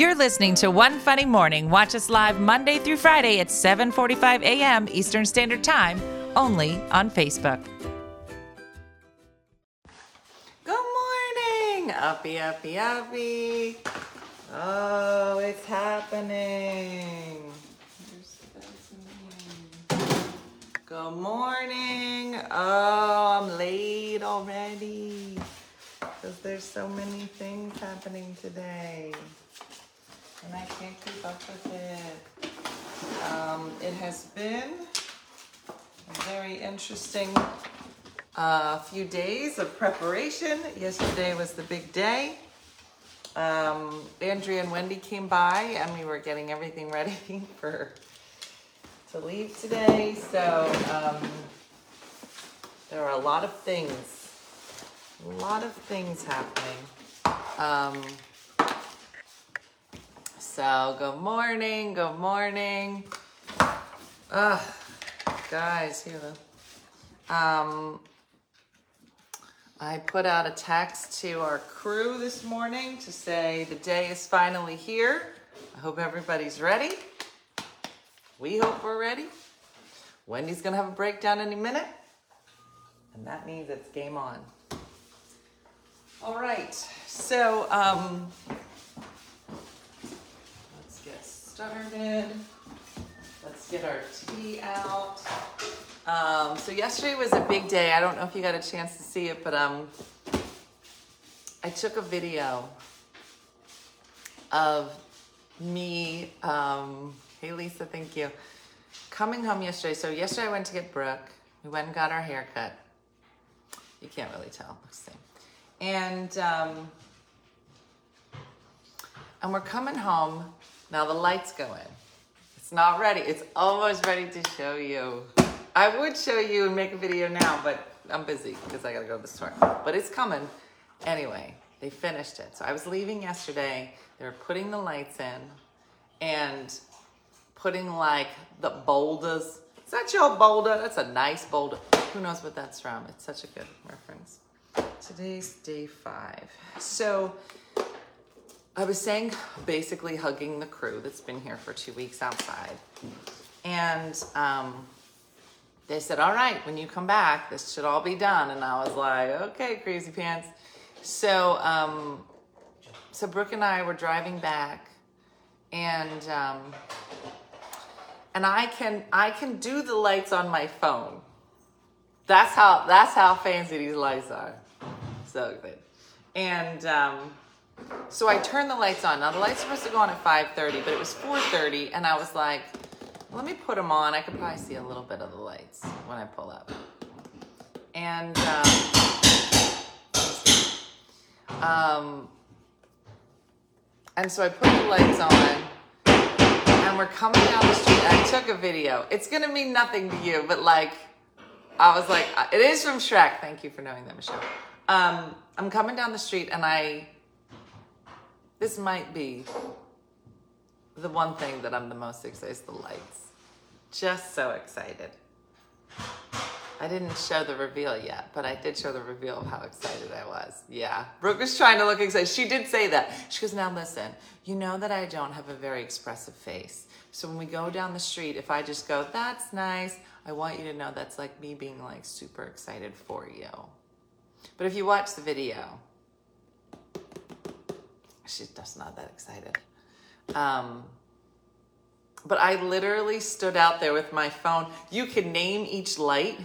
You're listening to One Funny Morning. Watch us live Monday through Friday at 7:45 a.m. Eastern Standard Time, only on Facebook. Good morning, uppy, uppy, uppy. Oh, it's happening. Good morning. Oh, I'm late already because there's so many things happening today, and I can't keep up with it. Um, it has been a very interesting a few days of preparation. Yesterday was the big day. Um, Andrea and Wendy came by, and we were getting everything ready for to leave today. So um, there are a lot of things, a lot of things happening. Um, so good morning, good morning. Ugh, guys, here. Um, I put out a text to our crew this morning to say the day is finally here. I hope everybody's ready. We hope we're ready. Wendy's gonna have a breakdown any minute, and that means it's game on. All right, so um, started. Let's get our tea out. Um, so yesterday was a big day. I don't know if you got a chance to see it, but um, I took a video of me. Um, hey Lisa, thank you. Coming home yesterday. So yesterday I went to get Brooke. We went and got our hair cut. You can't really tell. Looks the same. And um, and we're coming home. Now the lights go in. It's not ready. It's almost ready to show you. I would show you and make a video now, but I'm busy because I gotta go to the store. But it's coming. Anyway, they finished it. So I was leaving yesterday. They were putting the lights in and putting like the boulders. Is that your boulder? That's a nice boulder. Who knows what that's from? It's such a good reference. Today's day five. So I was saying basically hugging the crew that's been here for two weeks outside. And um, they said, All right, when you come back, this should all be done. And I was like, Okay, crazy pants. So, um, so Brooke and I were driving back, and um, and I can I can do the lights on my phone. That's how that's how fancy these lights are. So good. And um, so I turned the lights on. Now the lights were supposed to go on at 5:30, but it was 4:30, and I was like, let me put them on. I could probably see a little bit of the lights when I pull up. And um, um, and so I put the lights on, and we're coming down the street. I took a video. It's gonna mean nothing to you, but like, I was like, it is from Shrek. Thank you for knowing that, Michelle. Um, I'm coming down the street, and I. This might be the one thing that I'm the most excited is the lights. Just so excited. I didn't show the reveal yet, but I did show the reveal of how excited I was. Yeah. Brooke was trying to look excited. She did say that. She goes, Now listen, you know that I don't have a very expressive face. So when we go down the street, if I just go, That's nice, I want you to know that's like me being like super excited for you. But if you watch the video, she's just not that excited. Um, but I literally stood out there with my phone. You can name each light.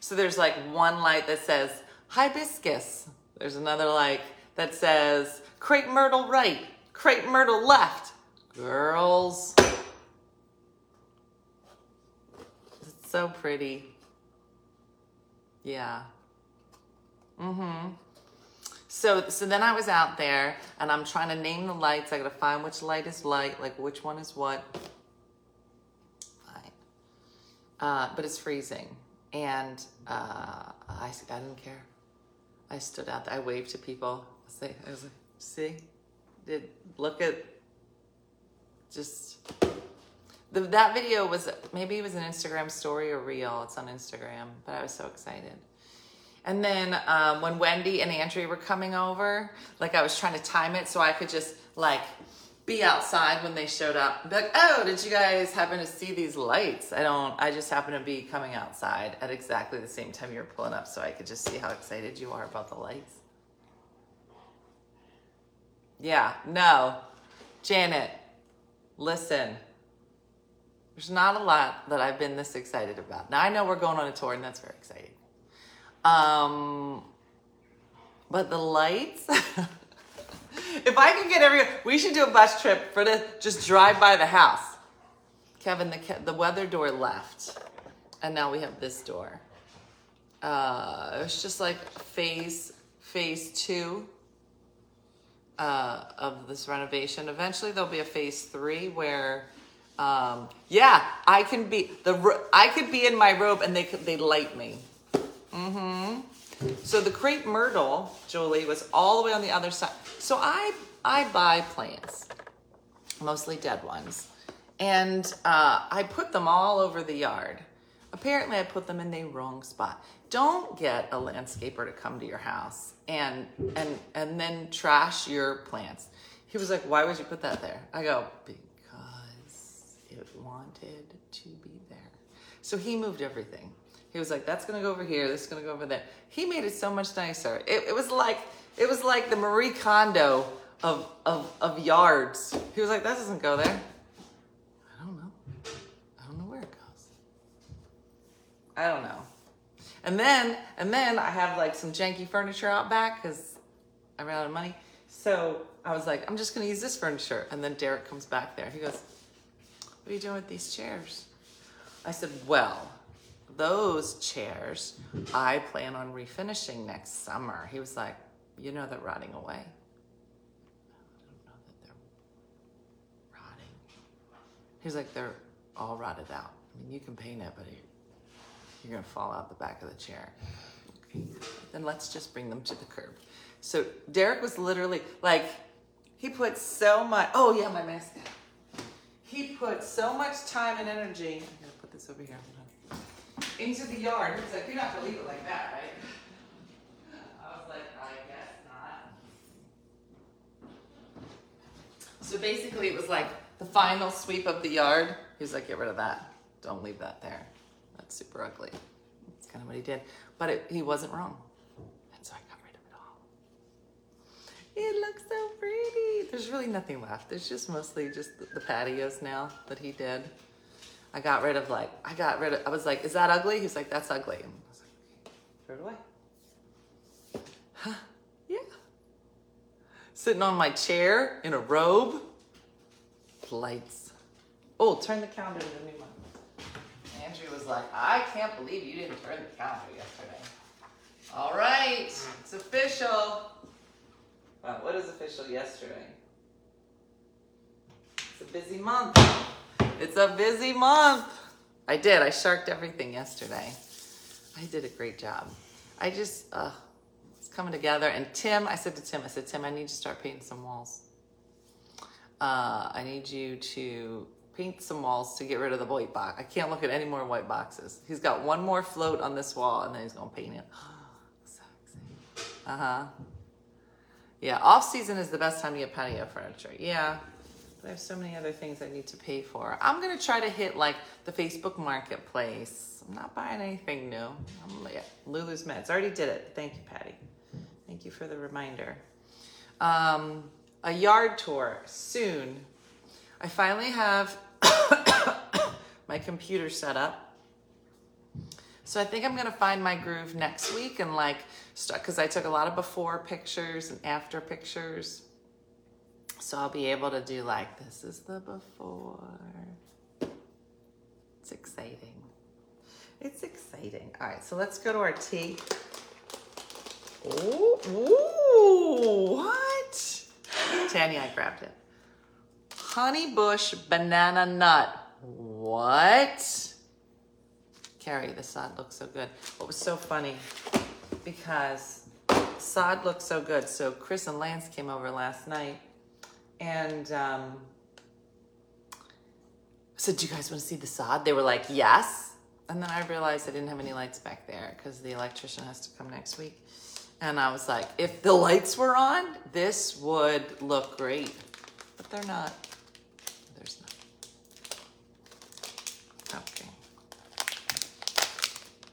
So there's like one light that says hibiscus. There's another light that says crepe myrtle right, crepe myrtle left. Girls. It's so pretty. Yeah. Mm-hmm. So, so then I was out there and I'm trying to name the lights. I gotta find which light is light, like which one is what. Fine. Uh, but it's freezing. And uh, I, I didn't care. I stood out there. I waved to people. I was like, see? Did look at just the, that video was maybe it was an Instagram story or reel. It's on Instagram, but I was so excited. And then um, when Wendy and Andrea were coming over, like I was trying to time it so I could just like be outside when they showed up. Be like, oh, did you guys happen to see these lights? I don't, I just happen to be coming outside at exactly the same time you were pulling up so I could just see how excited you are about the lights. Yeah, no. Janet, listen. There's not a lot that I've been this excited about. Now I know we're going on a tour and that's very exciting. Um, but the lights, if I can get every, we should do a bus trip for the just drive by the house. Kevin, the the weather door left, and now we have this door. Uh, it's just like phase phase two uh, of this renovation. Eventually, there'll be a phase three where, um, yeah, I can be the I could be in my robe and they could they light me. Mm-hmm. So the crepe myrtle, Julie, was all the way on the other side. So I I buy plants, mostly dead ones, and uh, I put them all over the yard. Apparently, I put them in the wrong spot. Don't get a landscaper to come to your house and and and then trash your plants. He was like, "Why would you put that there?" I go, "Because it wanted to be there." So he moved everything. He was like, "That's gonna go over here. This is gonna go over there." He made it so much nicer. It, it was like it was like the Marie Kondo of of of yards. He was like, "That doesn't go there." I don't know. I don't know where it goes. I don't know. And then and then I have like some janky furniture out back because I ran out of money. So I was like, I'm just gonna use this furniture. And then Derek comes back there. He goes, What are you doing with these chairs? I said, Well, those chairs I plan on refinishing next summer. He was like, You know they're rotting away. I don't know that they're rotting. He was like, They're all rotted out. I mean, you can paint it, but you're gonna fall out the back of the chair. Okay, then let's just bring them to the curb. So Derek was literally like, he put so much. Oh yeah, my mask. He put so much time and energy. I'm gonna put this over here. Into the yard. He's like, you're not gonna leave it like that, right? I was like, I guess not. So basically, it was like the final sweep of the yard. He was like, get rid of that. Don't leave that there. That's super ugly. That's kind of what he did. But it, he wasn't wrong. And so I got rid of it all. It looks so pretty. There's really nothing left. There's just mostly just the patios now that he did. I got rid of like, I got rid of, I was like, is that ugly? He's like, that's ugly. And I was like, throw it away. Huh, yeah. Sitting on my chair in a robe. Lights. Oh, turn the calendar to the new one. Andrew was like, I can't believe you didn't turn the calendar yesterday. All right, it's official. Uh, what is official yesterday? It's a busy month. It's a busy month. I did. I sharked everything yesterday. I did a great job. I just, uh, it's coming together. And Tim, I said to Tim, I said, Tim, I need to start painting some walls. Uh, I need you to paint some walls to get rid of the white box. I can't look at any more white boxes. He's got one more float on this wall and then he's gonna paint it. so. Uh-huh. Yeah, off season is the best time to get patio furniture. Yeah. Have so many other things I need to pay for. I'm gonna try to hit like the Facebook marketplace. I'm not buying anything new. I'm Lulu's Meds. Already did it. Thank you, Patty. Thank you for the reminder. Um, a yard tour soon. I finally have my computer set up. So I think I'm gonna find my groove next week and like because I took a lot of before pictures and after pictures. So I'll be able to do like this is the before. It's exciting. It's exciting. All right, so let's go to our tea. Ooh, ooh, what? Tanya, I grabbed it. Honey Bush Banana Nut. What? Carrie, the sod looks so good. What was so funny? Because sod looked so good. So Chris and Lance came over last night and um, I said, Do you guys want to see the sod? They were like, Yes. And then I realized I didn't have any lights back there because the electrician has to come next week. And I was like, If the lights were on, this would look great. But they're not. There's not. Okay.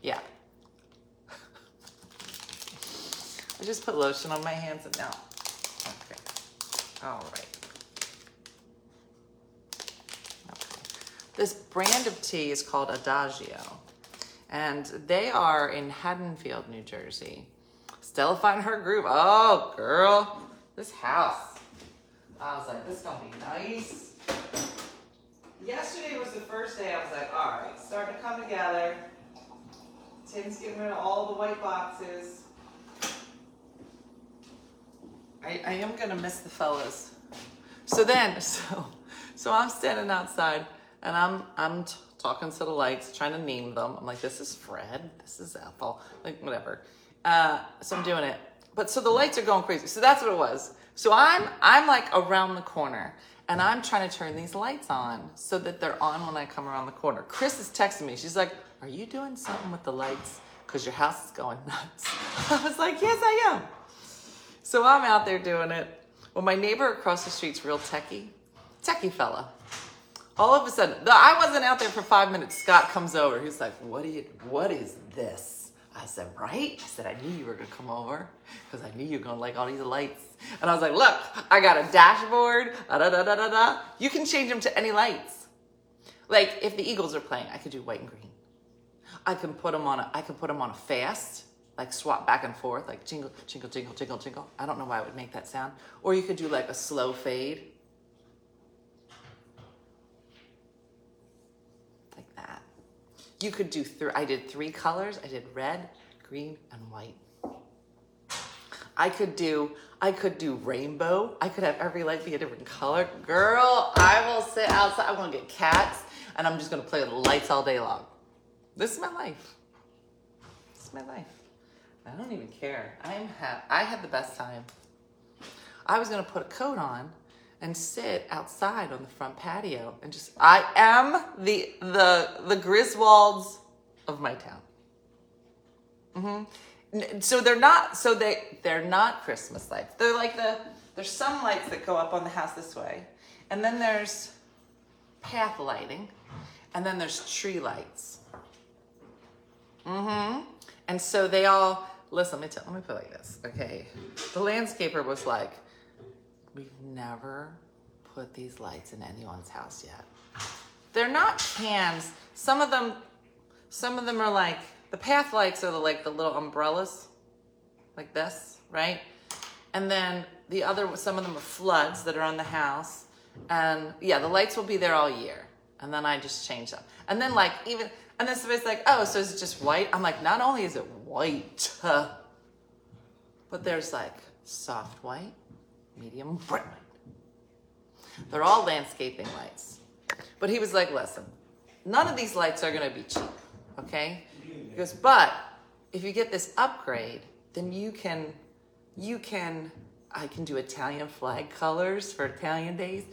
Yeah. I just put lotion on my hands and now. Okay. All right. This brand of tea is called Adagio, and they are in Haddonfield, New Jersey. Stella finding her groove. Oh, girl, this house. I was like, this is gonna be nice. Yesterday was the first day I was like, all right, starting to come together. Tim's getting rid of all the white boxes. I, I am gonna miss the fellas. So then, so, so I'm standing outside and I'm, I'm t- talking to the lights, trying to name them. I'm like, this is Fred, this is Ethel, like whatever. Uh, so I'm doing it. But so the lights are going crazy. So that's what it was. So I'm, I'm like around the corner and I'm trying to turn these lights on so that they're on when I come around the corner. Chris is texting me. She's like, are you doing something with the lights? Cause your house is going nuts. I was like, yes, I am. So I'm out there doing it. Well, my neighbor across the street's real techie, techie fella. All of a sudden, the, I wasn't out there for five minutes. Scott comes over. He's like, "What do you? What is this?" I said, "Right." I said, "I knew you were gonna come over because I knew you were gonna like all these lights." And I was like, "Look, I got a dashboard. Da da da da da. You can change them to any lights. Like if the Eagles are playing, I could do white and green. I can put them on a. I can put them on a fast." like swap back and forth, like jingle, jingle, jingle, jingle, jingle. I don't know why I would make that sound. Or you could do like a slow fade. Like that. You could do three, I did three colors. I did red, green, and white. I could do, I could do rainbow. I could have every light be a different color. Girl, I will sit outside. I'm gonna get cats and I'm just gonna play with lights all day long. This is my life. This is my life. I don't even care. I'm ha- I had the best time. I was gonna put a coat on and sit outside on the front patio and just I am the the the Griswolds of my town. hmm So they're not so they they're not Christmas lights. They're like the there's some lights that go up on the house this way, and then there's path lighting, and then there's tree lights. Mm-hmm. And so they all listen. Let me tell. Let me put it like this. Okay. The landscaper was like, "We've never put these lights in anyone's house yet. They're not cans. Some of them, some of them are like the path lights are the like the little umbrellas, like this, right? And then the other, some of them are floods that are on the house. And yeah, the lights will be there all year. And then I just change them. And then like even, and then somebody's like, oh, so is it just white? I'm like, not only is it white, but there's like soft white, medium bright white. They're all landscaping lights. But he was like, listen, none of these lights are gonna be cheap, okay? He goes, but if you get this upgrade, then you can, you can, I can do Italian flag colors for Italian days.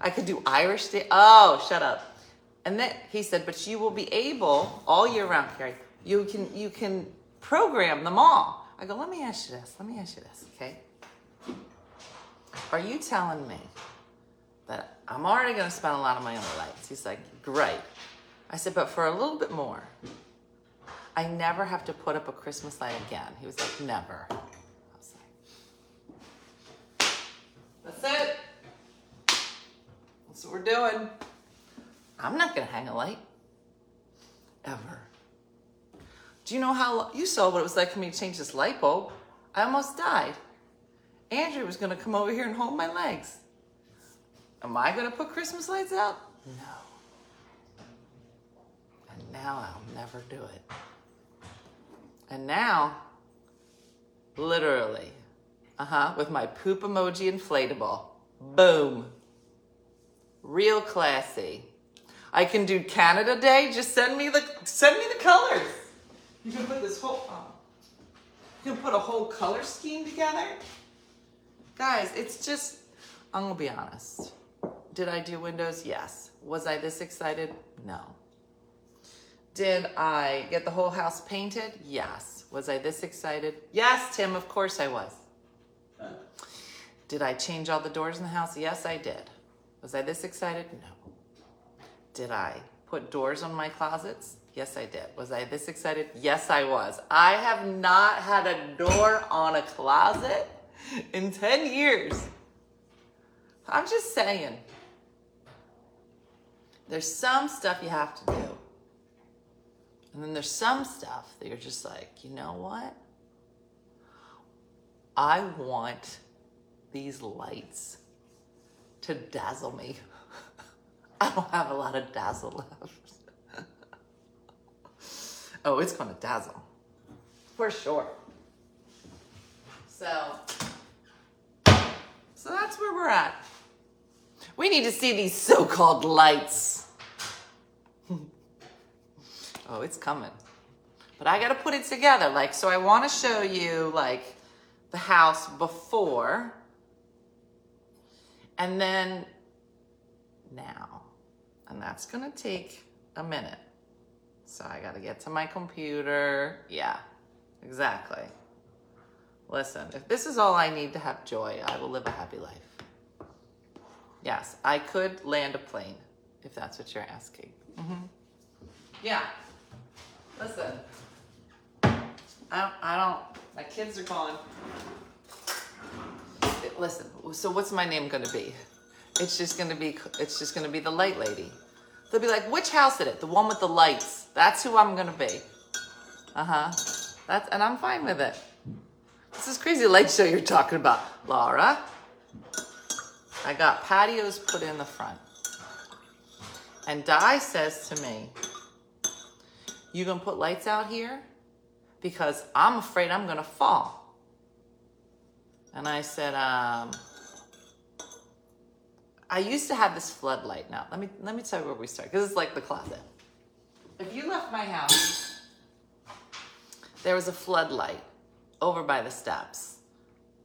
I could do Irish day. Oh, shut up. And then he said, but you will be able all year round, Carrie. You can you can program them all. I go, let me ask you this. Let me ask you this, okay? Are you telling me that I'm already going to spend a lot of money on the lights? He's like, great. I said, but for a little bit more, I never have to put up a Christmas light again. He was like, never. I was like, that's it. That's what we're doing. I'm not going to hang a light. Ever. Do you know how you saw what it was like for me to change this light bulb? I almost died. Andrew was going to come over here and hold my legs. Am I going to put Christmas lights out? No. And now I'll never do it. And now, literally, uh huh, with my poop emoji inflatable. Boom. Real classy. I can do Canada Day. Just send me the send me the colors. You can put this whole oh, you can put a whole color scheme together. Guys, it's just I'm gonna be honest. Did I do windows? Yes. Was I this excited? No. Did I get the whole house painted? Yes. Was I this excited? Yes, Tim, of course I was. Did I change all the doors in the house? Yes, I did. Was I this excited? No. Did I put doors on my closets? Yes, I did. Was I this excited? Yes, I was. I have not had a door on a closet in 10 years. I'm just saying. There's some stuff you have to do. And then there's some stuff that you're just like, you know what? I want these lights to dazzle me. I don't have a lot of dazzle left. oh, it's gonna dazzle. For sure. So, so that's where we're at. We need to see these so called lights. oh, it's coming. But I got to put it together. Like, so I want to show you, like, the house before and then now. And that's going to take a minute. So I got to get to my computer. Yeah, exactly. Listen, if this is all I need to have joy, I will live a happy life. Yes, I could land a plane if that's what you're asking. Mm-hmm. Yeah. Listen, I don't, I don't, my kids are calling. Listen, so what's my name gonna be? It's just gonna be, it's just gonna be the light lady. They'll be like, which house is it? The one with the lights. That's who I'm gonna be. Uh huh. That's, and I'm fine with it. This is crazy light show you're talking about, Laura. I got patios put in the front. And Di says to me, You gonna put lights out here? Because I'm afraid I'm gonna fall. And I said, um, I used to have this floodlight. Now, let me let me tell you where we start, because it's like the closet. If you left my house, there was a floodlight over by the steps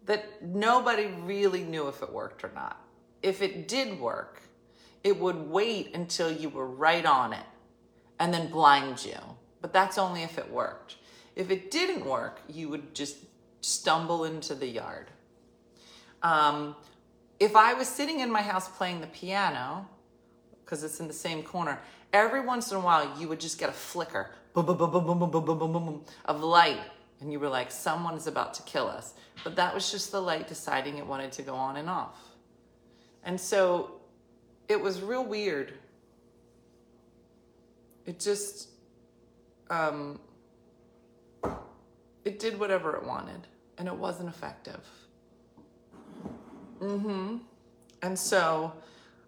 that nobody really knew if it worked or not. If it did work, it would wait until you were right on it and then blind you. But that's only if it worked. If it didn't work, you would just stumble into the yard. Um, if I was sitting in my house playing the piano, because it's in the same corner, every once in a while you would just get a flicker boom, boom, boom, of light and you were like, someone's about to kill us. But that was just the light deciding it wanted to go on and off. And so it was real weird. It just, um, it did whatever it wanted and it wasn't effective. Mm hmm. And so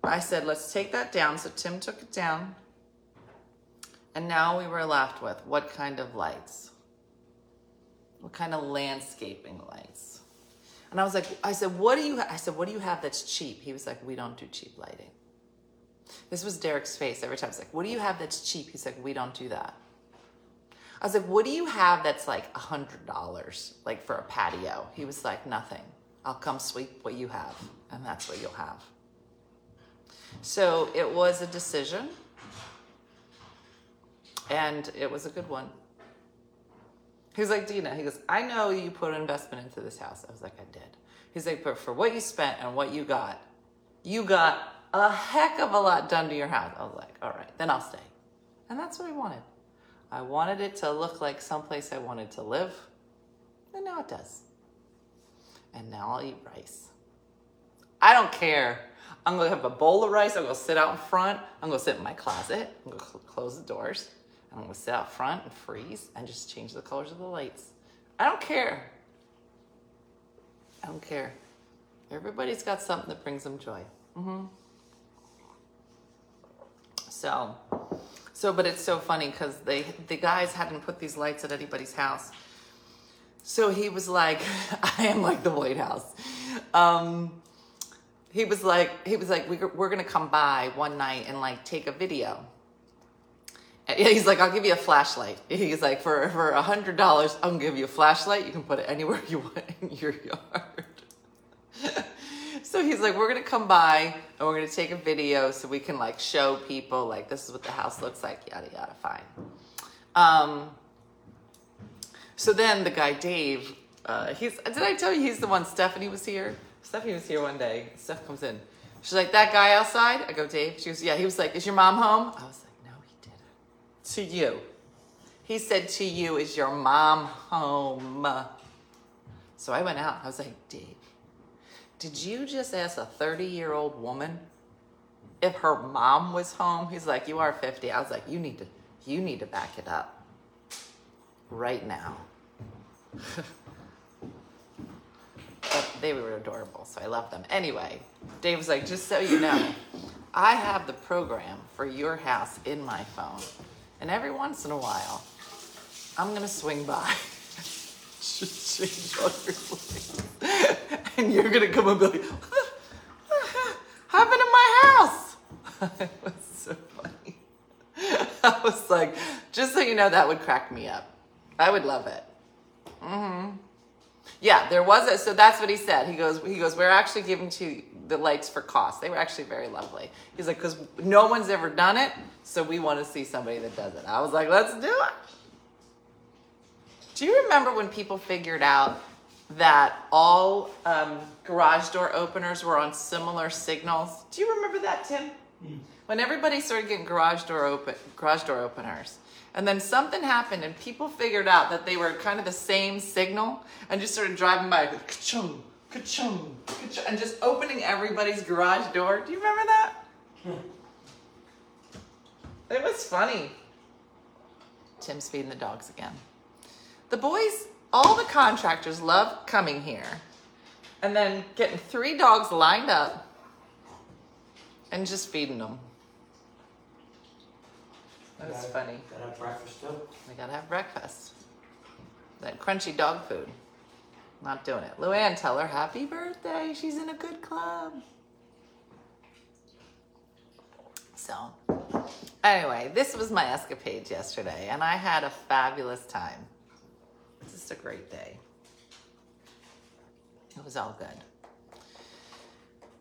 I said, let's take that down. So Tim took it down. And now we were left with what kind of lights? What kind of landscaping lights? And I was like, I said, what do you, I said, what do you have that's cheap? He was like, we don't do cheap lighting. This was Derek's face every time. I was like, what do you have that's cheap? He's like, we don't do that. I was like, what do you have that's like a hundred dollars, like for a patio? He was like, nothing. I'll come sweep what you have, and that's what you'll have. So it was a decision, and it was a good one. He's like, Dina, he goes, I know you put an investment into this house. I was like, I did. He's like, but for what you spent and what you got, you got a heck of a lot done to your house. I was like, all right, then I'll stay. And that's what I wanted. I wanted it to look like someplace I wanted to live. And now it does. And now I'll eat rice. I don't care. I'm gonna have a bowl of rice. I'm gonna sit out in front. I'm gonna sit in my closet. I'm gonna cl- close the doors. I'm gonna sit out front and freeze and just change the colors of the lights. I don't care. I don't care. Everybody's got something that brings them joy. Mm-hmm. So, so, but it's so funny because they the guys hadn't put these lights at anybody's house. So he was like, "I am like the White House." Um, he was like, he was like, we, "We're gonna come by one night and like take a video." Yeah, he's like, I'll give you a flashlight. He's like, for for a hundred dollars, I'm gonna give you a flashlight. You can put it anywhere you want in your yard. so he's like, we're gonna come by and we're gonna take a video so we can like show people like this is what the house looks like. Yada yada. Fine. Um. So then the guy Dave, uh, he's did I tell you he's the one? Stephanie was here. Stephanie was here one day. Steph comes in. She's like, that guy outside? I go, Dave. She goes, yeah. He was like, is your mom home? I was like. To you. He said to you, is your mom home? So I went out. I was like, Dave, did you just ask a 30 year old woman if her mom was home? He's like, you are 50. I was like, you need to, you need to back it up right now. but they were adorable, so I love them. Anyway, Dave was like, just so you know, I have the program for your house in my phone. And every once in a while, I'm gonna swing by. And you're gonna come and be like, what happened in my house? it was so funny. I was like, just so you know, that would crack me up. I would love it. Mm-hmm. Yeah, there was a, so that's what he said. He goes, he goes, we're actually giving to the lights for cost. They were actually very lovely. He's like, because no one's ever done it, so we want to see somebody that does it. I was like, let's do it. Do you remember when people figured out that all um, garage door openers were on similar signals? Do you remember that, Tim? When everybody started getting garage door open, garage door openers, and then something happened, and people figured out that they were kind of the same signal, and just started driving by, ka-chung, ka-chung, ka-chung, and just opening everybody's garage door. Do you remember that? Hmm. It was funny. Tim's feeding the dogs again. The boys, all the contractors love coming here and then getting three dogs lined up and just feeding them. That was Gotta- funny. Gotta have breakfast too. They gotta have breakfast. That crunchy dog food. Not doing it. Luann, tell her happy birthday. She's in a good club. So, anyway, this was my escapade yesterday, and I had a fabulous time. It's just a great day. It was all good.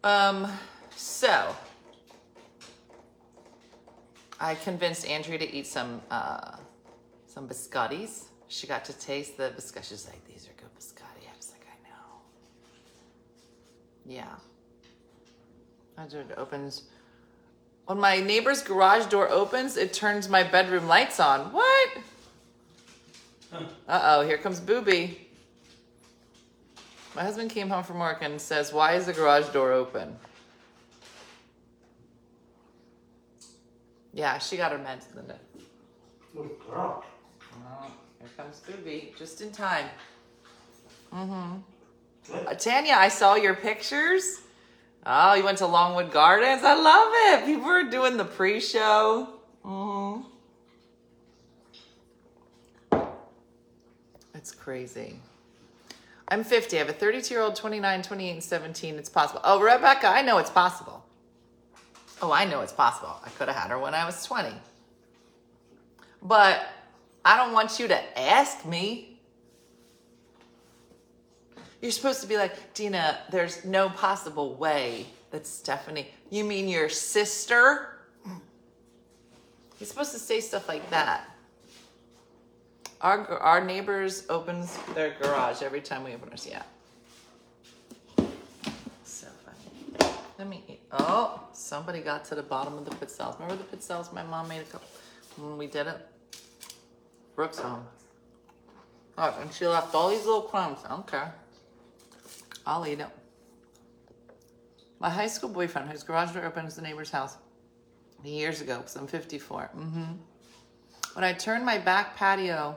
Um, so I convinced Andrea to eat some uh, some biscottis. She got to taste the biscotti. She's like, "These are good biscotti." I was like, "I know." Yeah. As it opens. When my neighbor's garage door opens, it turns my bedroom lights on. What? Uh oh, here comes Booby. My husband came home from work and says, Why is the garage door open? Yeah, she got her meds, Linda. Good girl. Oh, here comes Booby, just in time. Uh, Good. Tanya, I saw your pictures. Oh, you went to Longwood Gardens. I love it. People are doing the pre-show. Mm-hmm. It's crazy. I'm 50. I have a 32 year old, 29, 28, and 17. It's possible. Oh, Rebecca, I know it's possible. Oh, I know it's possible. I could have had her when I was 20. But I don't want you to ask me. You're supposed to be like, Dina, there's no possible way that Stephanie, you mean your sister? You're supposed to say stuff like that. Our, our neighbors opens their garage every time we open ours. Yeah. So funny. Let me eat. Oh, somebody got to the bottom of the pizzelles. Remember the pizzelles my mom made a couple when we did it? Brooks home. Oh, and she left all these little crumbs. I don't care. I'll eat it. My high school boyfriend, whose garage door opens the neighbor's house years ago, because I'm 54. Mm-hmm. When I turn my back patio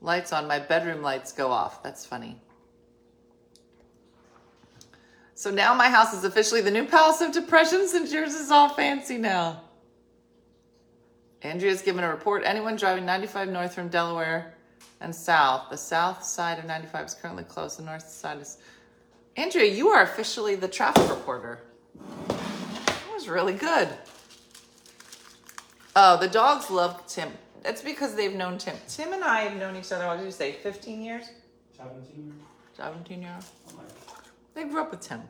lights on, my bedroom lights go off. That's funny. So now my house is officially the new Palace of Depression since yours is all fancy now. Andrea's given a report. Anyone driving 95 north from Delaware and south, the south side of 95 is currently closed. The north side is. Andrea, you are officially the traffic reporter. That was really good. Oh, the dogs love Tim. That's because they've known Tim. Tim and I have known each other, what did you say, 15 years? 17 years. 17 years? Oh my God. They grew up with Tim.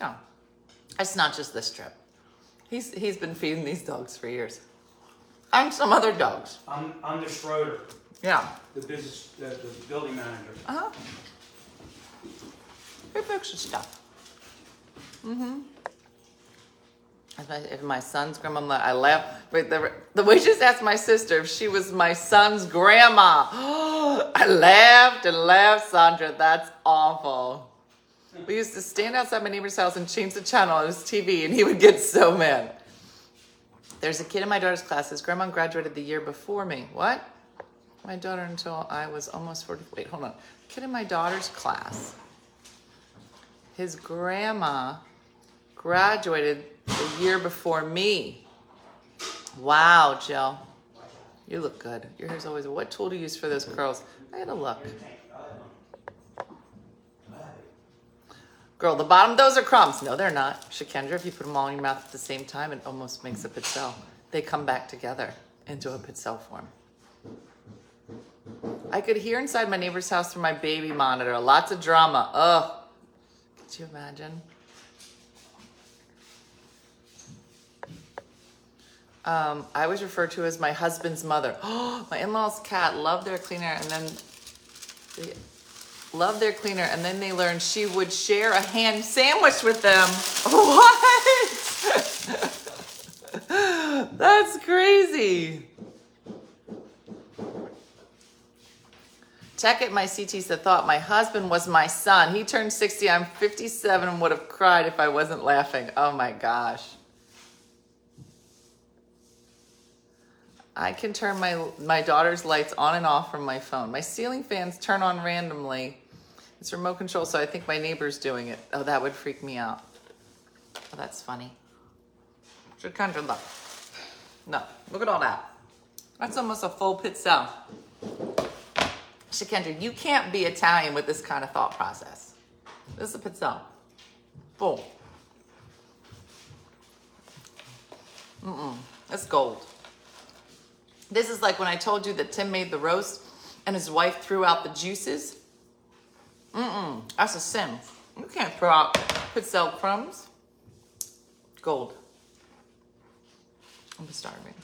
No. It's not just this trip. He's he's been feeding these dogs for years. And some other dogs. I'm under Schroeder, Yeah. the business, the, the building manager. Uh-huh. He fixes stuff. If my, if my son's grandma, I laugh. But the, the waitress asked my sister if she was my son's grandma. I laughed and laughed, Sandra. That's awful. We used to stand outside my neighbor's house and change the channel on his TV, and he would get so mad. There's a kid in my daughter's class. His grandma graduated the year before me. What? My daughter until I was almost 40. Wait, hold on. Kid in my daughter's class. His grandma graduated the year before me. Wow, Jill. You look good. Your hair's always. What tool do you use for those curls? I gotta look. Girl, the bottom, those are crumbs. No, they're not. Shakendra, if you put them all in your mouth at the same time, it almost makes a pizzelle. They come back together into a pizzelle form. I could hear inside my neighbor's house through my baby monitor. Lots of drama. Ugh. Could you imagine? Um, I was referred to as my husband's mother. Oh, my in-laws' cat loved their cleaner, and then they loved their cleaner, and then they learned she would share a ham sandwich with them. What? That's crazy. Check it, my CT said, thought my husband was my son. He turned 60. I'm 57 and would have cried if I wasn't laughing. Oh my gosh. I can turn my my daughter's lights on and off from my phone. My ceiling fans turn on randomly. It's remote control, so I think my neighbor's doing it. Oh, that would freak me out. Oh, that's funny. Shakendra look. No, look at all that. That's almost a full pizzelle. Shakendra, you can't be Italian with this kind of thought process. This is a pizzelle. Full. Mm-mm. That's gold. This is like when I told you that Tim made the roast and his wife threw out the juices. Mm-mm. That's a sin. You can't throw out pizza crumbs. Gold. I'm starving.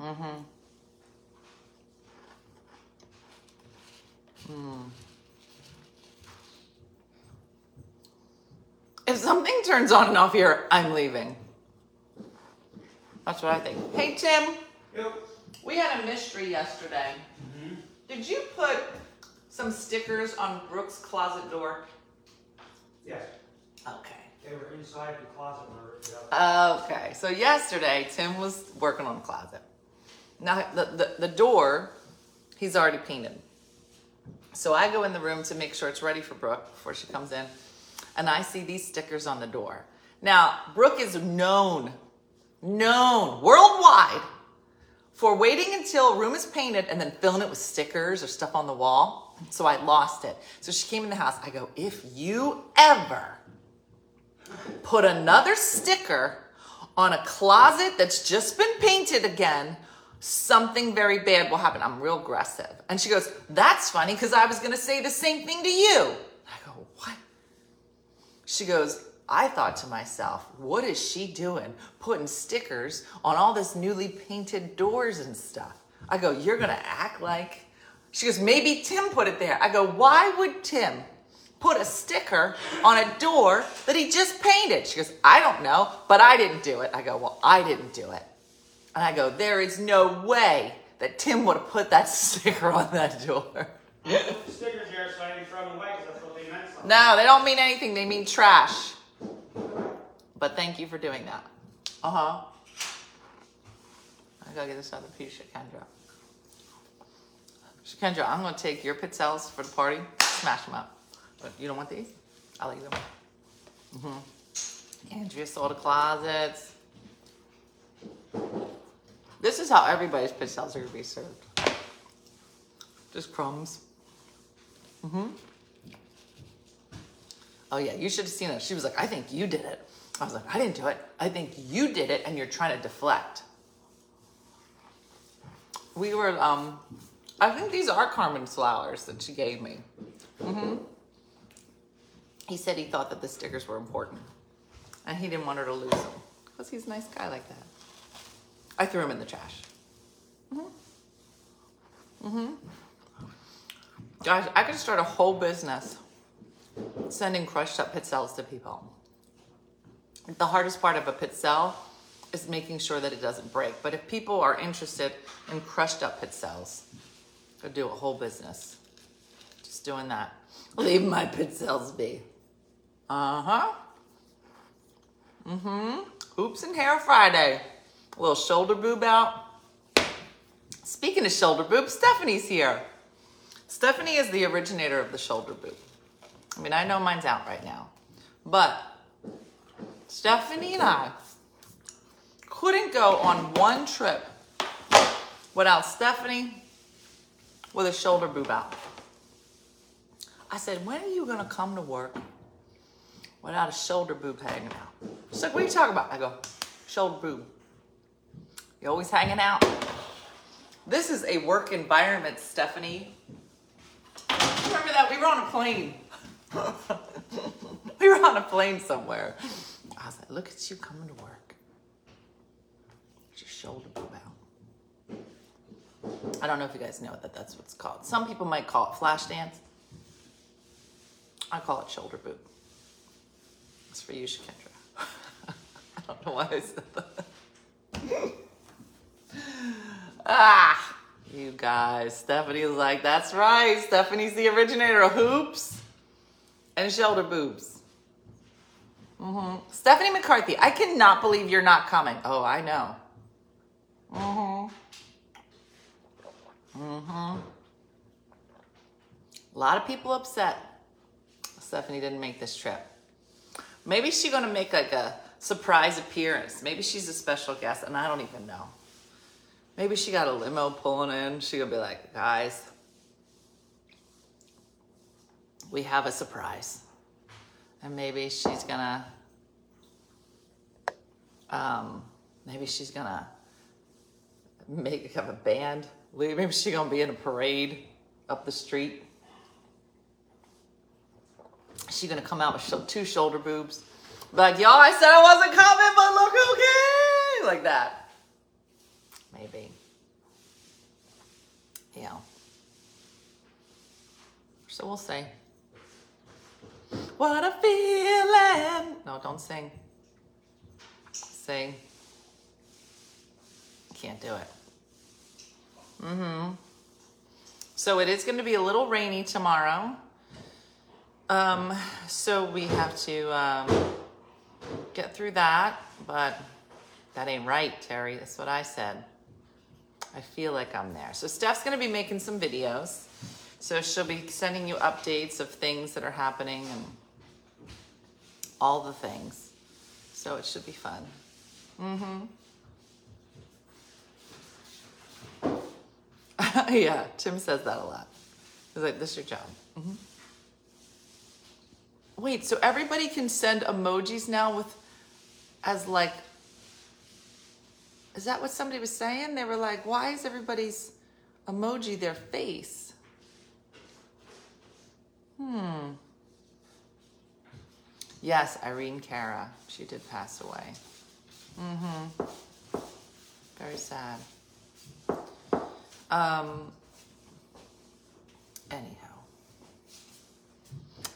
Mm-hmm. Mm. If something turns on and off here, I'm leaving. That's what I think. Hey, Tim. Yep. We had a mystery yesterday. Did you put some stickers on Brooke's closet door? Yes. Okay. They were inside the closet when I ripped it up. Okay. So yesterday, Tim was working on the closet. Now the, the, the door, he's already painted. So I go in the room to make sure it's ready for Brooke before she comes in, and I see these stickers on the door. Now Brooke is known, known worldwide for waiting until a room is painted and then filling it with stickers or stuff on the wall. So I lost it. So she came in the house. I go, if you ever put another sticker on a closet that's just been painted again, something very bad will happen. I'm real aggressive. And she goes, That's funny because I was going to say the same thing to you. I go, What? She goes, I thought to myself, what is she doing putting stickers on all this newly painted doors and stuff? I go, You're going to act like. She goes, Maybe Tim put it there. I go, Why would Tim put a sticker on a door that he just painted? She goes, I don't know, but I didn't do it. I go, Well, I didn't do it. And I go, There is no way that Tim would have put that sticker on that door. Stickers there so I didn't throw them away because they meant. No, they don't mean anything. They mean trash. But thank you for doing that. Uh huh. I gotta get this other piece, Shakendra. Shakendra, I'm gonna take your pizzelles for the party, smash them up. But you don't want these? I'll eat them. Mm-hmm. Andrea saw the closets. This is how everybody's pizzelles are gonna be served. Just crumbs. Mm-hmm. Oh yeah, you should have seen it. She was like, I think you did it. I was like, I didn't do it. I think you did it and you're trying to deflect. We were, um, I think these are Carmen's flowers that she gave me. hmm He said he thought that the stickers were important and he didn't want her to lose them because he's a nice guy like that. I threw him in the trash. hmm hmm Guys, I could start a whole business sending crushed up pizzelles to people. The hardest part of a pizzelle is making sure that it doesn't break. But if people are interested in crushed up pizzelles, do a whole business just doing that. Leave my pizzelles be. Uh huh. Mm hmm. Hoops and hair Friday. A little shoulder boob out. Speaking of shoulder boob, Stephanie's here. Stephanie is the originator of the shoulder boob. I mean, I know mine's out right now, but Stephanie and I couldn't go on one trip without Stephanie with a shoulder boob out. I said, when are you gonna come to work without a shoulder boob hanging out? She's like, what are you talking about? I go, shoulder boob. You always hanging out. This is a work environment, Stephanie. Remember that? We were on a plane. we were on a plane somewhere. I was like, look at you coming to work. Your shoulder boob out. I don't know if you guys know that that's what it's called. Some people might call it flash dance. I call it shoulder boob. It's for you, Shakendra. I don't know why I said that. ah, you guys. Stephanie's like, that's right. Stephanie's the originator of hoops and shoulder boobs. hmm Stephanie McCarthy, I cannot believe you're not coming. Oh, I know. hmm hmm A lot of people upset. Stephanie didn't make this trip. Maybe she's gonna make like a surprise appearance. Maybe she's a special guest, and I don't even know. Maybe she got a limo pulling in. She gonna be like, guys, we have a surprise. And maybe she's gonna, um, maybe she's gonna make have a band. Maybe she's gonna be in a parade up the street. She's gonna come out with two shoulder boobs. Like, y'all, I said I wasn't coming, but look came! Like that. Maybe. Yeah. So we'll see. What a feeling! No, don't sing. Sing. Can't do it. Mm-hmm. So it is going to be a little rainy tomorrow. Um, so we have to um, get through that, but that ain't right, Terry. That's what I said. I feel like I'm there. So Steph's gonna be making some videos. So she'll be sending you updates of things that are happening and all the things. So it should be fun. Mm-hmm. yeah, Tim says that a lot. He's like, this is your job. Mhm. Wait, so everybody can send emojis now with as like is that what somebody was saying? They were like, why is everybody's emoji their face? Hmm. Yes, Irene Cara. She did pass away. Mm-hmm. Very sad. Um anyhow.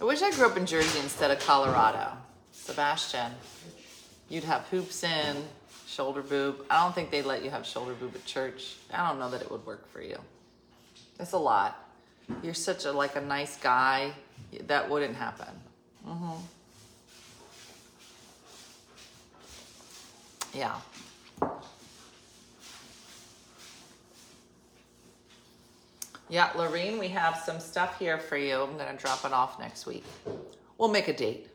I wish I grew up in Jersey instead of Colorado. Sebastian, you'd have hoops in, shoulder boob. I don't think they'd let you have shoulder boob at church. I don't know that it would work for you. It's a lot. You're such a like a nice guy. That wouldn't happen. Mm-hmm. Yeah. Yeah, Lorene, we have some stuff here for you. I'm gonna drop it off next week. We'll make a date.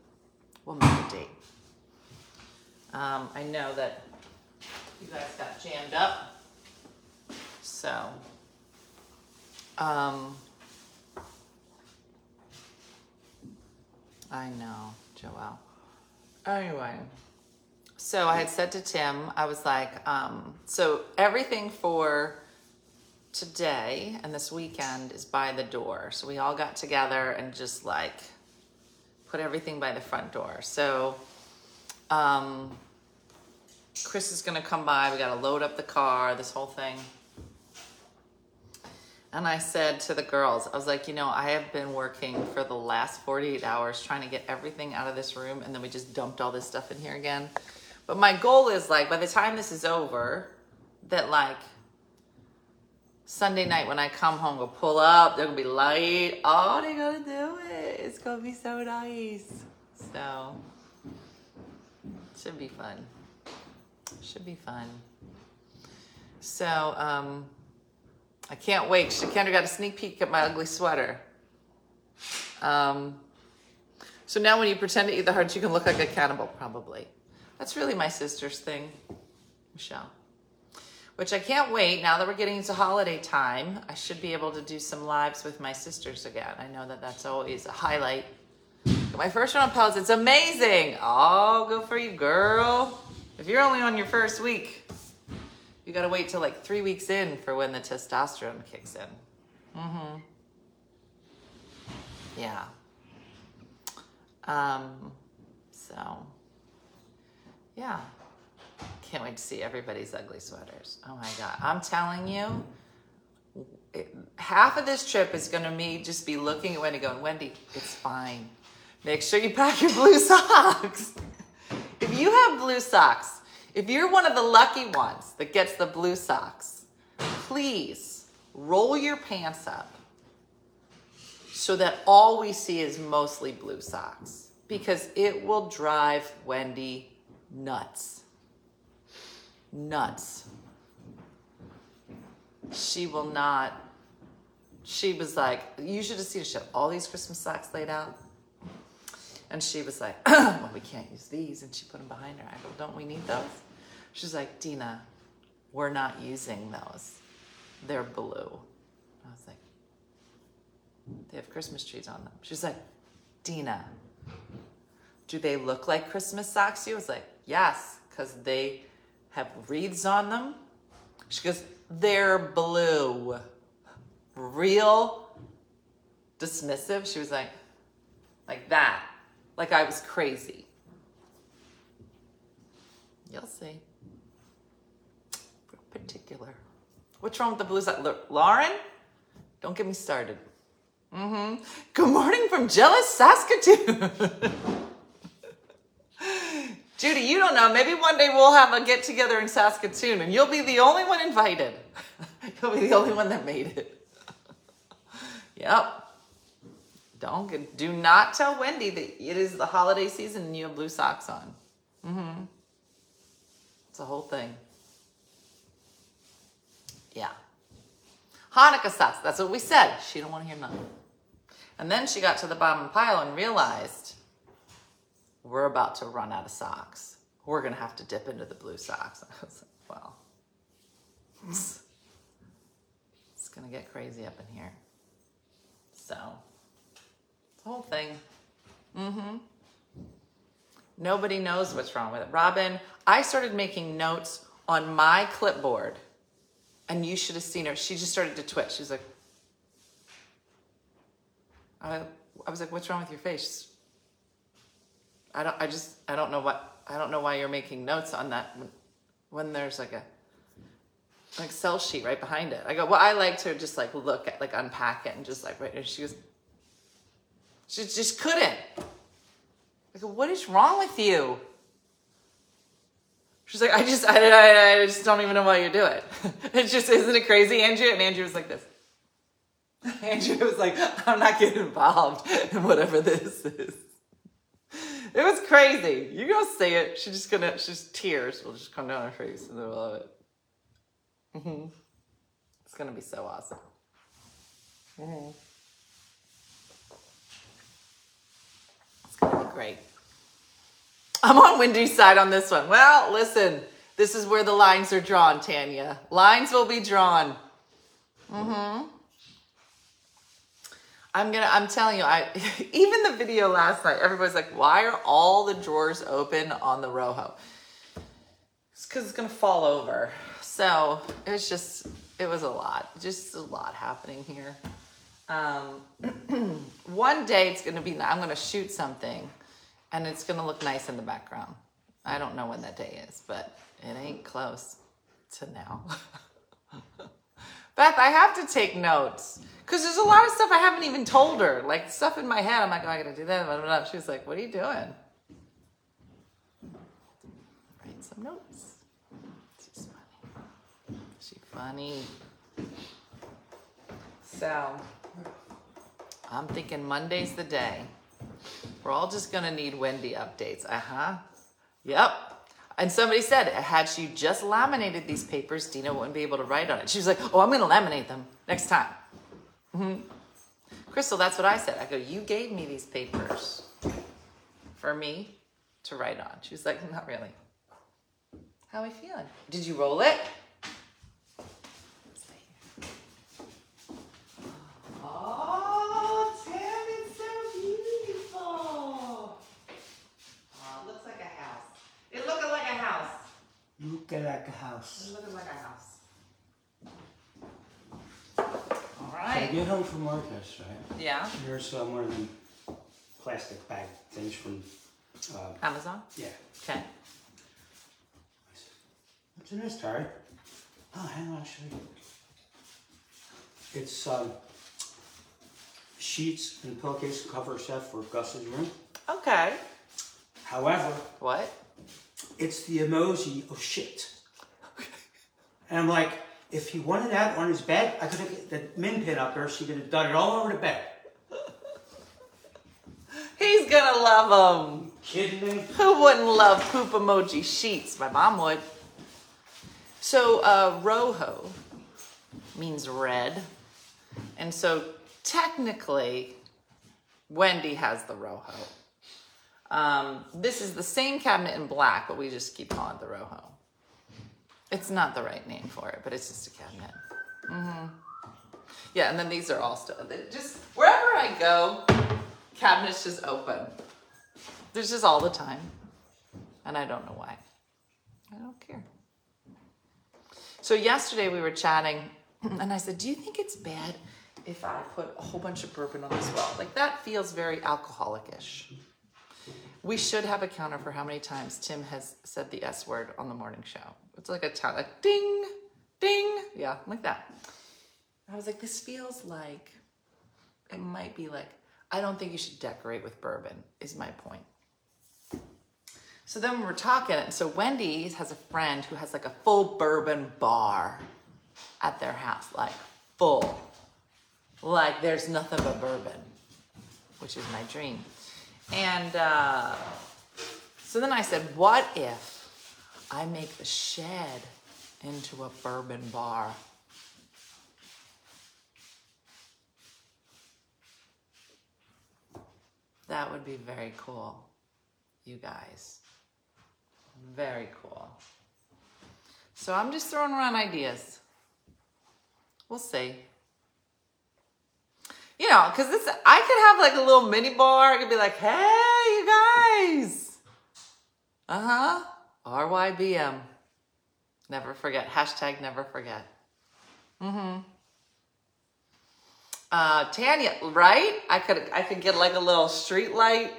We'll make a date. Um, I know that you guys got jammed up. So, um, I know, Joelle. Anyway, so I had said to Tim, I was like, um, so everything for today and this weekend is by the door. So we all got together and just like put everything by the front door. So, um, Chris is gonna come by. We gotta load up the car, this whole thing. And I said to the girls, I was like, you know, I have been working for the last 48 hours trying to get everything out of this room, and then we just dumped all this stuff in here again. But my goal is like, by the time this is over, that like Sunday night when I come home, we'll pull up, They're gonna be light. Oh, they're gonna do it. It's gonna be so nice. So, should be fun. Should be fun. So, um, I can't wait. Kendra got a sneak peek at my ugly sweater. Um, so now when you pretend to eat the hearts, you can look like a cannibal, probably. That's really my sister's thing, Michelle. Which I can't wait. Now that we're getting into holiday time, I should be able to do some lives with my sisters again. I know that that's always a highlight. My first one on pellets, it's amazing. Oh, go for you, girl. If you're only on your first week, you gotta wait till like three weeks in for when the testosterone kicks in. Mm-hmm. Yeah. Um, so, yeah. Can't wait to see everybody's ugly sweaters. Oh my God. I'm telling you, it, half of this trip is gonna me just be looking at Wendy going, Wendy, it's fine. Make sure you pack your blue socks. if you have blue socks, if you're one of the lucky ones that gets the blue socks, please roll your pants up so that all we see is mostly blue socks because it will drive Wendy nuts. Nuts. She will not. She was like, You should have seen. She had all these Christmas socks laid out. And she was like, well, we can't use these. And she put them behind her. I go, don't we need those? She's like, Dina, we're not using those. They're blue. I was like, they have Christmas trees on them. She's like, Dina, do they look like Christmas socks you? Was like, yes, because they have wreaths on them. She goes, they're blue. Real dismissive. She was like, like that. Like I was crazy. You'll see. Real particular. What's wrong with the blues? side? Lauren? Don't get me started. Mm-hmm. Good morning from jealous Saskatoon. Judy, you don't know. Maybe one day we'll have a get together in Saskatoon and you'll be the only one invited. you'll be the only one that made it. yep. Don't get, do not tell Wendy that it is the holiday season and you have blue socks on. Mm-hmm. It's a whole thing. Yeah. Hanukkah socks. That's what we said. She don't want to hear nothing. And then she got to the bottom pile and realized we're about to run out of socks. We're gonna have to dip into the blue socks. I was like, well, it's, it's gonna get crazy up in here. So. The whole thing. Mm-hmm. Nobody knows what's wrong with it. Robin, I started making notes on my clipboard, and you should have seen her. She just started to twitch. She's like, I, I was like, what's wrong with your face? I don't, I just, I don't know what, I don't know why you're making notes on that when, when there's like a, Excel sheet right behind it. I go, well, I like to just like look at, like unpack it and just like, right. And she goes, she just couldn't. I go, what is wrong with you? She's like, I just, I, I, I just don't even know why you do it. it just, isn't it crazy, Andrew? And Andrew was like this. Andrew was like, I'm not getting involved in whatever this is. It was crazy. You go see it. She's just gonna, she's tears will just come down her face in the middle of it. Mm-hmm. It's gonna be so awesome. Mm-hmm. gonna be great. I'm on Wendy's side on this one. Well, listen, this is where the lines are drawn, Tanya. Lines will be drawn. Mm-hmm. I'm gonna. I'm telling you. I even the video last night. Everybody's like, "Why are all the drawers open on the Rojo?" It's because it's gonna fall over. So it was just. It was a lot. Just a lot happening here. Um, one day it's gonna be, I'm gonna shoot something and it's gonna look nice in the background. I don't know when that day is, but it ain't close to now. Beth, I have to take notes because there's a lot of stuff I haven't even told her. Like stuff in my head, I'm like, oh, I gotta do that. Blah, blah, blah. She's like, what are you doing? Write some notes. She's funny. She funny. So, I'm thinking Monday's the day. We're all just gonna need Wendy updates. Uh huh. Yep. And somebody said, had she just laminated these papers, Dina wouldn't be able to write on it. She was like, oh, I'm gonna laminate them next time. hmm Crystal, that's what I said. I go, you gave me these papers for me to write on. She was like, not really. How are we feeling? Did you roll it? Oh, Tim, it's so beautiful. Oh, it looks like a house. It looking like a house. Look at like a house. Looking like a house. All I right. get home from work yesterday. Yeah. Here's some one of them plastic bag things from, uh, Amazon. yeah. Okay. I What's in this, Terry? Oh, hang on, I'll show you. It's um, sheets and pillowcase cover set for Gus's room. Okay. However, What? It's the emoji of shit. And I'm like, if he wanted that on his bed, I could have the min pin up there. She could have done it all over the bed. He's gonna love them. Kidding me? Who wouldn't love poop emoji sheets? My mom would. So, uh, rojo means red. And so, technically, Wendy has the rojo. Um, this is the same cabinet in black, but we just keep calling it the rojo. It's not the right name for it, but it's just a cabinet. hmm Yeah, and then these are all still, just wherever I go, cabinets just open. There's just all the time. And I don't know why. I don't care. So yesterday we were chatting and I said, Do you think it's bad if I put a whole bunch of bourbon on this wall? Like that feels very alcoholic-ish. We should have a counter for how many times Tim has said the S word on the morning show. It's like a count, like ding, ding. Yeah, like that. I was like, this feels like it might be like, I don't think you should decorate with bourbon, is my point. So then we were talking, and so Wendy has a friend who has like a full bourbon bar at their house, like full. Like there's nothing but bourbon, which is my dream. And uh, so then I said, what if I make the shed into a bourbon bar? That would be very cool, you guys. Very cool. So I'm just throwing around ideas. We'll see. You know, because this I could have like a little mini bar. I could be like, hey, you guys. Uh-huh. RYBM. Never forget. Hashtag never forget. Mm-hmm. Uh, Tanya, right? I could I could get like a little street light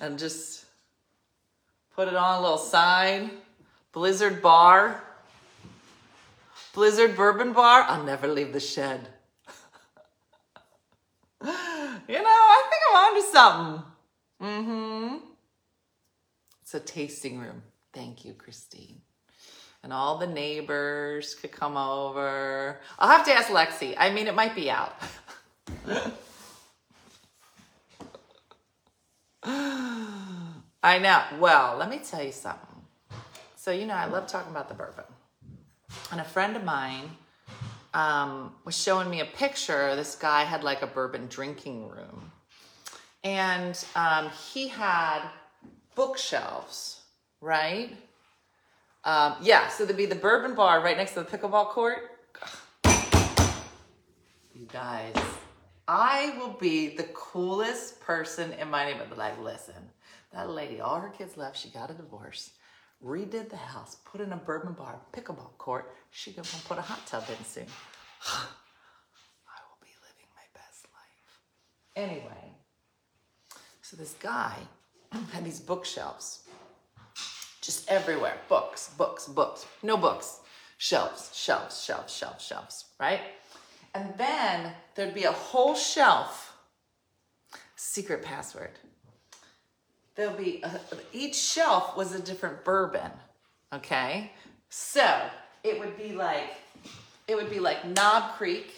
and just put it on a little sign. Blizzard bar. Blizzard bourbon bar. I'll never leave the shed. You know, I think I'm onto something. Mm-hmm. It's a tasting room. Thank you, Christine. And all the neighbors could come over. I'll have to ask Lexi. I mean, it might be out. I know. Well, let me tell you something. So, you know, I love talking about the bourbon. And a friend of mine um, was showing me a picture. This guy had like a bourbon drinking room. And um, he had bookshelves, right? Um, yeah, so there'd be the bourbon bar right next to the pickleball court. You guys, I will be the coolest person in my neighborhood. Like, listen, that lady, all her kids left. She got a divorce, redid the house, put in a bourbon bar, pickleball court. She gonna put a hot tub in soon. I will be living my best life. Anyway, so this guy had these bookshelves just everywhere books, books, books. No books. Shelves, shelves, shelves, shelves, shelves, right? And then there'd be a whole shelf, secret password. There'll be, a, each shelf was a different bourbon, okay? So it would be like, it would be like Knob Creek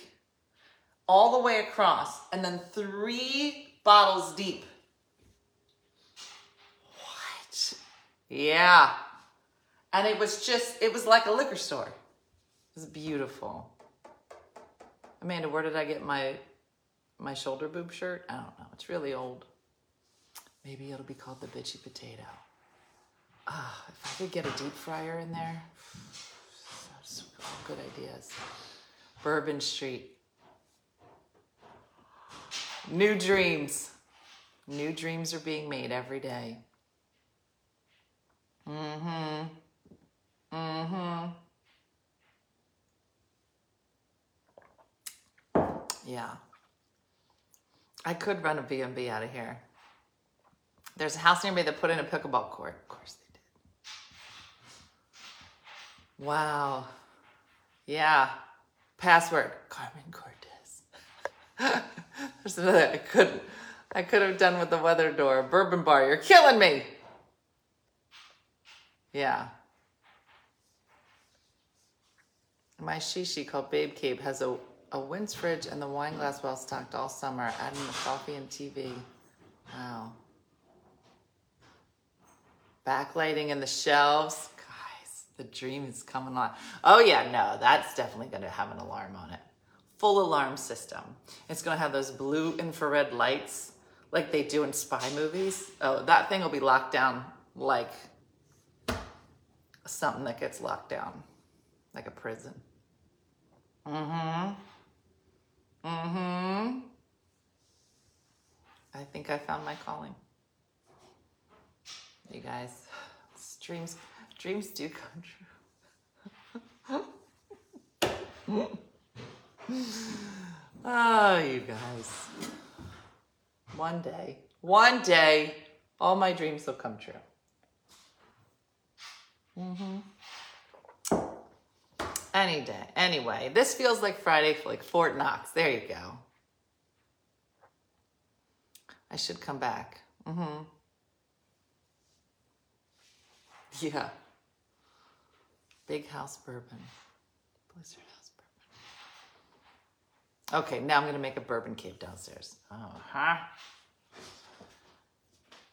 all the way across and then three bottles deep. What? Yeah. And it was just, it was like a liquor store. It was beautiful. Amanda, where did I get my my shoulder boob shirt? I don't know. It's really old. Maybe it'll be called the bitchy potato. Ah, if I could get a deep fryer in there, that's good ideas. Bourbon Street. New dreams. New dreams are being made every day. Mm-hmm. Mm-hmm. Yeah. I could run a B&B out of here. There's a house near me that put in a pickleball court. Of course they did. Wow. Yeah. Password. Carmen Cortez. There's another I couldn't I could have done with the weather door. Bourbon bar, you're killing me. Yeah. My shishi called Babe Cape has a, a Wins fridge and the wine glass well stocked all summer, adding the coffee and TV. Wow. Backlighting in the shelves. Guys, the dream is coming on. Oh, yeah, no, that's definitely going to have an alarm on it. Full alarm system. It's going to have those blue infrared lights like they do in spy movies. Oh, that thing will be locked down like something that gets locked down, like a prison. Mm-hmm. Mm-hmm. I think I found my calling. You guys, dreams, dreams do come true. oh, you guys. One day, one day, all my dreams will come true. Mm-hmm. Any day. Anyway, this feels like Friday for like Fort Knox. There you go. I should come back. Mm-hmm. Yeah. Big House Bourbon. Blizzard House Bourbon. Okay, now I'm gonna make a bourbon cave downstairs. Oh, huh?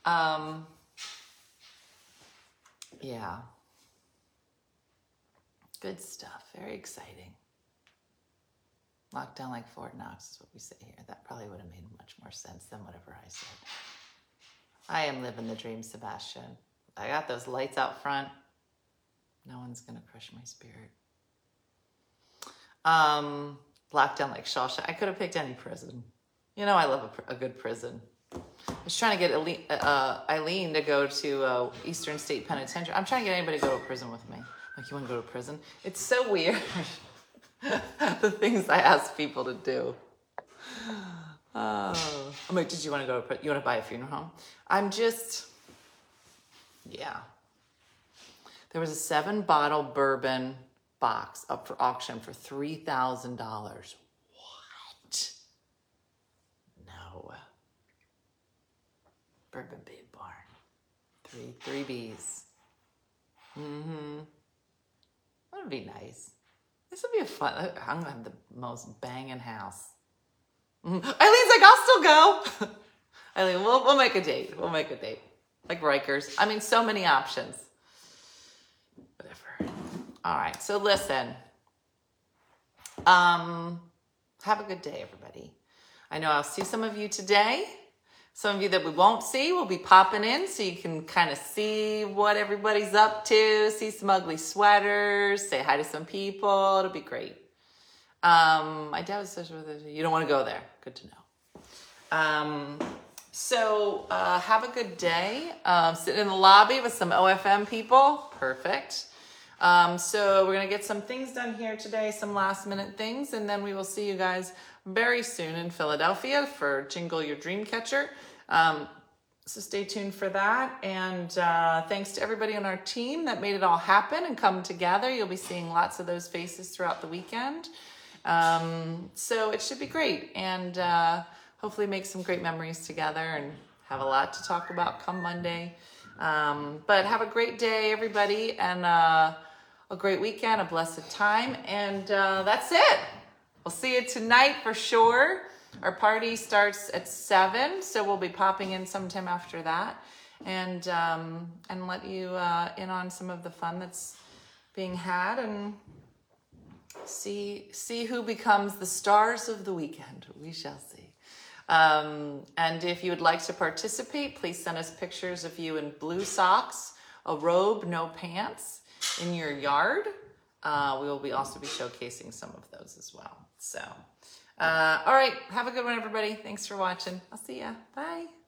Um. Yeah. Good stuff. Very exciting. Lockdown like Fort Knox is what we say here. That probably would have made much more sense than whatever I said. I am living the dream, Sebastian. I got those lights out front. No one's gonna crush my spirit. Um, lockdown like Shawshank. I could have picked any prison. You know, I love a, a good prison. I was trying to get Eileen, uh, Eileen to go to uh, Eastern State Penitentiary. I'm trying to get anybody to go to prison with me. Like, you want to go to prison? It's so weird. the things I ask people to do. Oh, I'm like, did you want to go? To, you want to buy a funeral home? I'm just, yeah. There was a seven bottle bourbon box up for auction for three thousand dollars. What? No. Bourbon Babe Barn. Three three B's. Mm-hmm. That would be nice. This would be a fun. I'm gonna have the most banging house. Mhm. Eileen's like, I'll still go. Eileen, we'll we'll make a date. We'll make a date. Like Rikers. I mean, so many options. Whatever. All right. So listen. Um, have a good day, everybody. I know I'll see some of you today. Some of you that we won't see will be popping in so you can kind of see what everybody's up to, see some ugly sweaters, say hi to some people. It'll be great. Um, dad was such a, you don't want to go there. Good to know. Um, so uh, have a good day. Um, sit in the lobby with some OFM people. Perfect. Um, so we're gonna get some things done here today, some last minute things, and then we will see you guys very soon in Philadelphia for Jingle Your Dream Catcher. Um, so stay tuned for that. And uh, thanks to everybody on our team that made it all happen and come together. You'll be seeing lots of those faces throughout the weekend. Um, so it should be great. And uh, hopefully make some great memories together and have a lot to talk about come Monday. Um, but have a great day, everybody, and uh, a great weekend, a blessed time. And uh, that's it. We'll see you tonight for sure. Our party starts at seven, so we'll be popping in sometime after that, and um, and let you uh, in on some of the fun that's being had, and see see who becomes the stars of the weekend. We shall see. Um, and if you would like to participate, please send us pictures of you in blue socks, a robe, no pants, in your yard. Uh, we will be also be showcasing some of those as well. So. Uh, all right. Have a good one, everybody. Thanks for watching. I'll see ya. Bye.